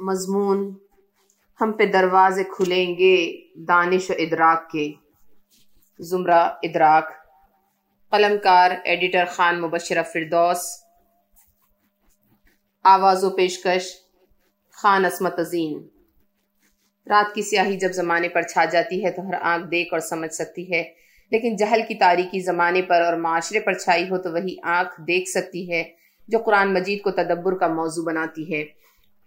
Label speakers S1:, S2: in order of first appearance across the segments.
S1: مضمون ہم پہ دروازے کھلیں گے دانش و ادراک کے۔ زمرہ ادراک۔ قلم کار ایڈیٹر خان مبشرہ فردوس۔ آواز و پیشکش خان عصمت عظیم رات کی سیاہی جب زمانے پر چھا جاتی ہے تو ہر آنکھ دیکھ اور سمجھ سکتی ہے۔ لیکن جہل کی تاریخی زمانے پر اور معاشرے پر چھائی ہو تو وہی آنکھ دیکھ سکتی ہے جو قرآن مجید کو تدبر کا موضوع بناتی ہے۔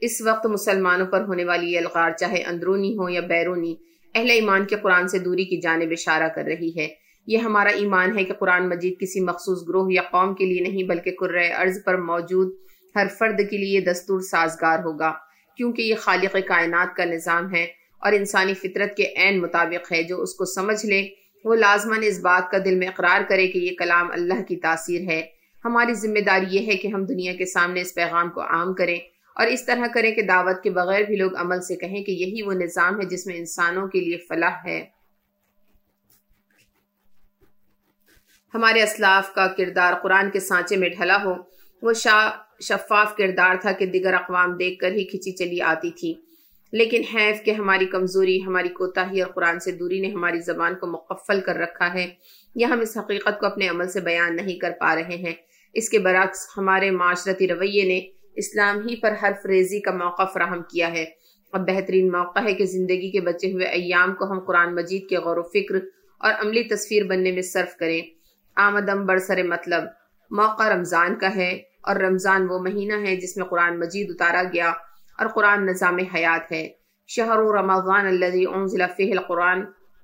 S1: اس وقت مسلمانوں پر ہونے والی یہ الغار چاہے اندرونی ہو یا بیرونی، اہل ایمان کے قرآن سے دوری کی جانب اشارہ کر رہی ہے۔ یہ ہمارا ایمان ہے کہ قرآن مجید کسی مخصوص گروہ یا قوم کے لیے نہیں، بلکہ قرۂ ارض پر موجود ہر فرد کے لیے دستور سازگار ہوگا۔ کیونکہ یہ خالق کائنات کا نظام ہے اور انسانی فطرت کے عین مطابق ہے۔ جو اس کو سمجھ لے، وہ لازماً اس بات کا دل میں اقرار کرے کہ یہ کلام اللہ کی تاثیر ہے۔ ہماری ذمہ داری یہ ہے کہ ہم دنیا کے سامنے اس پیغام کو عام کریں۔ اور اس طرح کریں کہ دعوت کے بغیر بھی لوگ عمل سے کہیں کہ یہی وہ نظام ہے جس میں انسانوں کے لیے فلاح ہے۔ ہمارے اسلاف کا کردار قرآن کے سانچے میں ڈھلا ہو۔ وہ شفاف کردار تھا کہ دیگر اقوام دیکھ کر ہی کھچی چلی آتی تھی۔ لیکن حیف کہ ہماری کمزوری، ہماری کوتاہی اور قرآن سے دوری نے ہماری زبان کو مقفل کر رکھا ہے۔ یا ہم اس حقیقت کو اپنے عمل سے بیان نہیں کر پا رہے ہیں۔ اس کے برعکس ہمارے معاشرتی رویے نے اسلام ہی پر حرف ریزی کا موقع فراہم کیا ہے۔ اب بہترین موقع ہے کہ زندگی کے بچے ہوئے ایام کو ہم قرآن مجید کے غور و فکر اور عملی تصویر بننے میں صرف کریں۔ آمدم برسر مطلب۔ موقع رمضان کا ہے اور رمضان وہ مہینہ ہے جس میں قرآن مجید اتارا گیا اور قرآن نظام حیات ہے۔ شہر رمضان الذي انزل فيه القرآن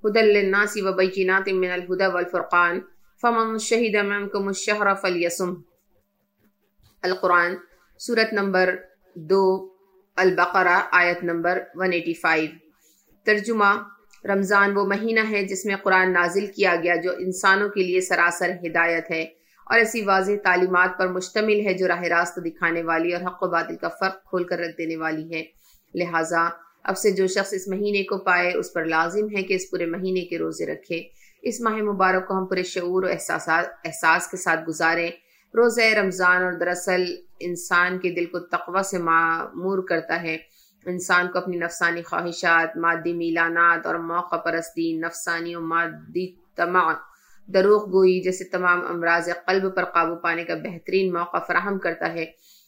S1: هدى للناس وبينات من الهدى والفرقان۔ فمن شهد منكم الشهر فليصم القرآن صورت نمبر دو، البقرہ، آیت نمبر 185 ترجمہ، رمضان وہ مہینہ ہے جس میں قرآن نازل کیا گیا جو انسانوں کے لیے سراسر ہدایت ہے اور ایسی واضح تعلیمات پر مشتمل ہے جو راہ راست دکھانے والی اور حق و باطل کا فرق کھول کر رکھ دینے والی ہے لہٰذا اب سے جو شخص اس مہینے کو پائے، اس پر لازم ہے کہ اس پورے مہینے کے روزے رکھے۔ اس ماہ مبارک کو ہم پورے شعور و احساسات، احساس کے ساتھ گزاریں۔ روزہ رمضان اور دراصل انسان کے دل کو تقوی سے معمور کرتا ہے۔ انسان کو اپنی نفسانی خواہشات، مادی میلانات اور موقع پرستی، نفسانی و مادی تمام دروغ گوئی جیسے تمام امراض قلب پر قابو پانے کا بہترین موقع فراہم کرتا ہے۔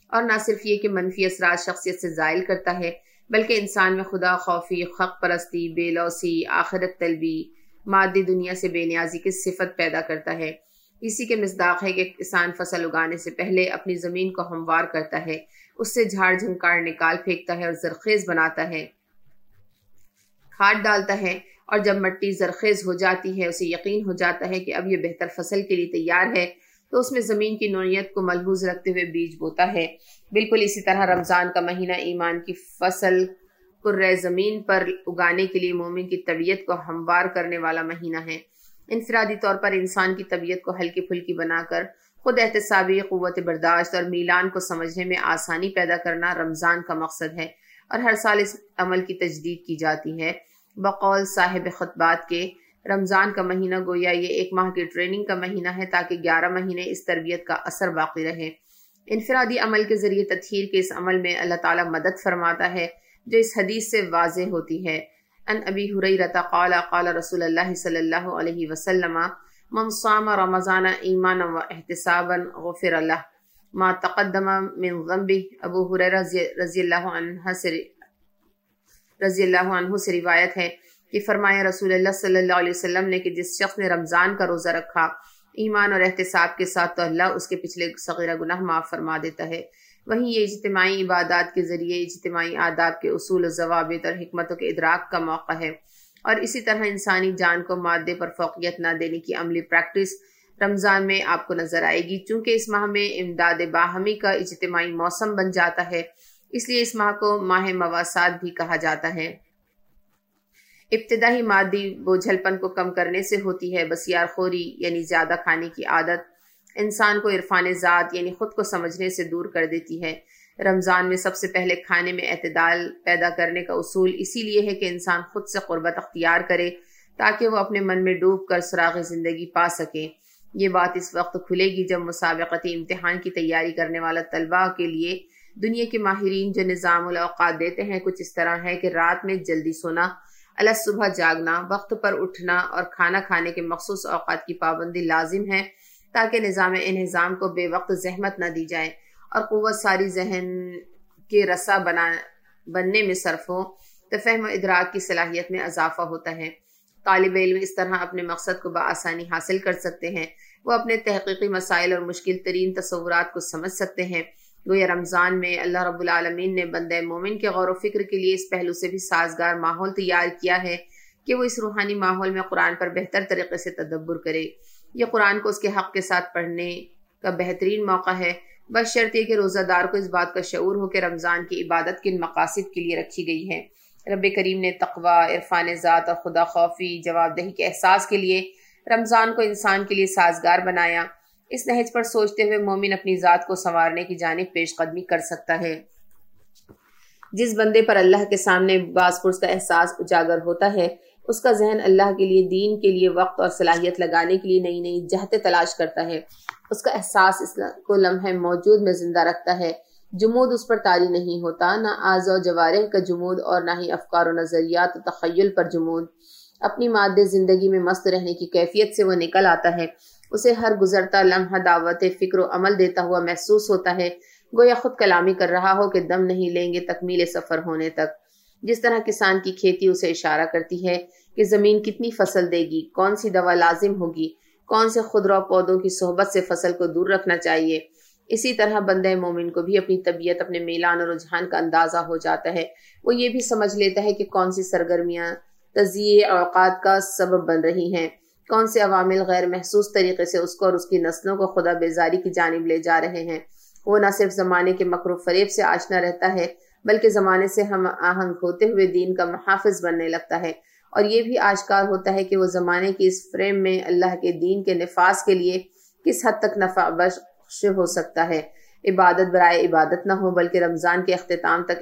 S1: اور نہ صرف یہ کہ منفی اثرات شخصیت سے زائل کرتا ہے، بلکہ انسان میں خدا خوفی خق پرستی، بے لوسی آخرت طلبی مادی دنیا سے بے نیازی کی صفت پیدا کرتا ہے۔ اسی کے مزداق ہے کہ کسان فصل اگانے سے پہلے اپنی زمین کو ہموار کرتا ہے، اس سے جھاڑ جھنکار نکال پھینکتا ہے اور زرخیز بناتا ہے۔ کھاد ڈالتا ہے اور جب مٹی زرخیز ہو جاتی ہے، اسے یقین ہو جاتا ہے کہ اب یہ بہتر فصل کے لیے تیار ہے۔ تو اس میں زمین کی نوعیت کو ملحوظ رکھتے ہوئے بیج بوتا ہے۔ بالکل اسی طرح رمضان کا مہینہ ایمان کی فصل قرۂ زمین پر اگانے کے لیے مومن کی طبیعت کو ہموار کرنے والا مہینہ ہے۔ انفرادی طور پر انسان کی طبیعت کو ہلکی پھلکی بنا کر، خود احتسابی قوت برداشت اور میلان کو سمجھنے میں آسانی پیدا کرنا رمضان کا مقصد ہے اور ہر سال اس عمل کی تجدید کی جاتی ہے۔ بقول صاحب خطبات کے، رمضان کا مہینہ گویا یہ ایک ماہ کی ٹریننگ کا مہینہ ہے تاکہ گیارہ مہینے اس تربیت کا اثر باقی رہے۔ انفرادی عمل کے ذریعے تطہیر کے اس عمل میں اللہ تعالیٰ مدد فرماتا ہے، جو اس حدیث سے واضح ہوتی ہے۔ ان ابی حریرت قال قال رسول اللہ صلی اللہ علیہ وسلم، من صام رمضان ایمانا و احتسابا، غفر اللہ ما تقدم من ذنبه، ابو حریرہ رضی اللہ عنہ سے رضی اللہ عنہ سے روایت ہے کہ فرمایا رسول اللہ صلی اللہ علیہ وسلم نے کہ جس شخص نے رمضان کا روزہ رکھا، ایمان اور احتساب کے ساتھ تو اللہ اس کے پچھلے صغیرہ گناہ معاف فرما دیتا ہے۔ وہیں یہ اجتماعی عبادات کے ذریعے اجتماعی آداب کے اصول و ضوابط اور حکمتوں کے ادراک کا موقع ہے۔ اور اسی طرح انسانی جان کو مادے پر فوقیت نہ دینے کی عملی پریکٹس رمضان میں آپ کو نظر آئے گی، چونکہ اس ماہ میں امداد باہمی کا اجتماعی موسم بن جاتا ہے۔ اس لیے اس ماہ کو ماہ مواسات بھی کہا جاتا ہے۔ ابتدائی مادی بوجھل پن کو کم کرنے سے ہوتی ہے بسیار خوری یعنی زیادہ کھانے کی عادت انسان کو عرفان ذات یعنی خود کو سمجھنے سے دور کر دیتی ہے۔ رمضان میں سب سے پہلے کھانے میں اعتدال پیدا کرنے کا اصول اسی لیے ہے کہ انسان خود سے قربت اختیار کرے تاکہ وہ اپنے من میں ڈوب کر سراغ زندگی پا سکے۔ یہ بات اس وقت کھلے گی جب مسابقتی امتحان کی تیاری کرنے والا طلباء کے لیے دنیا کے ماہرین جو نظام الاوقات دیتے ہیں کچھ اس طرح ہے کہ رات میں جلدی سونا اللہ صبح جاگنا، وقت پر اٹھنا اور کھانا کھانے کے مخصوص اوقات کی پابندی لازم ہے۔ تاکہ نظام انہضام کو بے وقت زحمت نہ دی جائے اور قوت ساری ذہن کے رسا بنا بننے میں صرف ہو۔ تو فہم و ادراک کی صلاحیت میں اضافہ ہوتا ہے۔ طالب علم اس طرح اپنے مقصد کو بآسانی حاصل کر سکتے ہیں۔ وہ اپنے تحقیقی مسائل اور مشکل ترین تصورات کو سمجھ سکتے ہیں۔ گویا رمضان میں اللہ رب العالمین نے بندہ مومن کے غور و فکر کے لیے اس پہلو سے بھی سازگار ماحول تیار کیا ہے کہ وہ اس روحانی ماحول میں قرآن پر بہتر طریقے سے تدبر کرے۔ یہ قرآن کو اس کے حق کے ساتھ پڑھنے کا بہترین موقع ہے، بس شرط یہ کہ روزہ دار کو اس بات کا شعور ہو کہ رمضان کی عبادت کن مقاصد کے لیے رکھی گئی ہے رب کریم نے تقوی، عرفان ذات اور خدا خوفی جواب دہی کے احساس کے لیے رمضان کو انسان کے لیے سازگار بنایا۔ اس نہج پر سوچتے ہوئے مومن اپنی ذات کو سنوارنے کی جانب پیش قدمی کر سکتا ہے۔ جس بندے پر اللہ کے سامنے باس پرس کا احساس اجاگر ہوتا ہے اس کا ذہن اللہ کے لیے، دین کے لیے وقت اور صلاحیت لگانے کے لیے نئی نئی جہتیں تلاش کرتا ہے۔ اس کا احساس اس کو لمحے موجود میں زندہ رکھتا ہے۔ جمود اس پر تاری نہیں ہوتا، نہ آز و جوارح کا جمود اور نہ ہی افکار و نظریات و تخیل پر جمود۔ اپنی مادہ زندگی میں مست رہنے کی کیفیت سے وہ نکل آتا ہے۔ اسے ہر گزرتا لمحہ دعوت فکر و عمل دیتا ہوا محسوس ہوتا ہے۔ گویا خود کلامی کر رہا ہو کہ دم نہیں لیں گے تکمیل سفر ہونے تک۔ جس طرح کسان کی کھیتی اسے اشارہ کرتی ہے کہ زمین کتنی فصل دے گی، کون سی دوا لازم ہوگی، کون سے خدرہ پودوں کی صحبت سے فصل کو دور رکھنا چاہیے۔ اسی طرح بندہ مومن کو بھی اپنی طبیعت، اپنے میلان اور رجحان کا اندازہ ہو جاتا ہے۔ وہ یہ بھی سمجھ لیتا ہے کہ کون سی سرگرمیاں تجزیے اوقات کا سبب بن رہی ہیں۔ کون سے عوامل غیر محسوس طریقے سے اس کو اور اس کی نسلوں کو خدا بیزاری کی جانب لے جا رہے ہیں۔ وہ نہ صرف زمانے کے مکر و فریب سے آشنا رہتا ہے بلکہ زمانے سے ہم آہنگ ہوتے ہوئے دین کا محافظ بننے لگتا ہے۔ اور یہ بھی آشکار ہوتا ہے کہ وہ زمانے کی اس فریم میں اللہ کے دین کے نفاذ کے لیے کس حد تک نفع بخش ہو سکتا ہے۔ عبادت برائے عبادت نہ ہو، بلکہ رمضان کے اختتام تک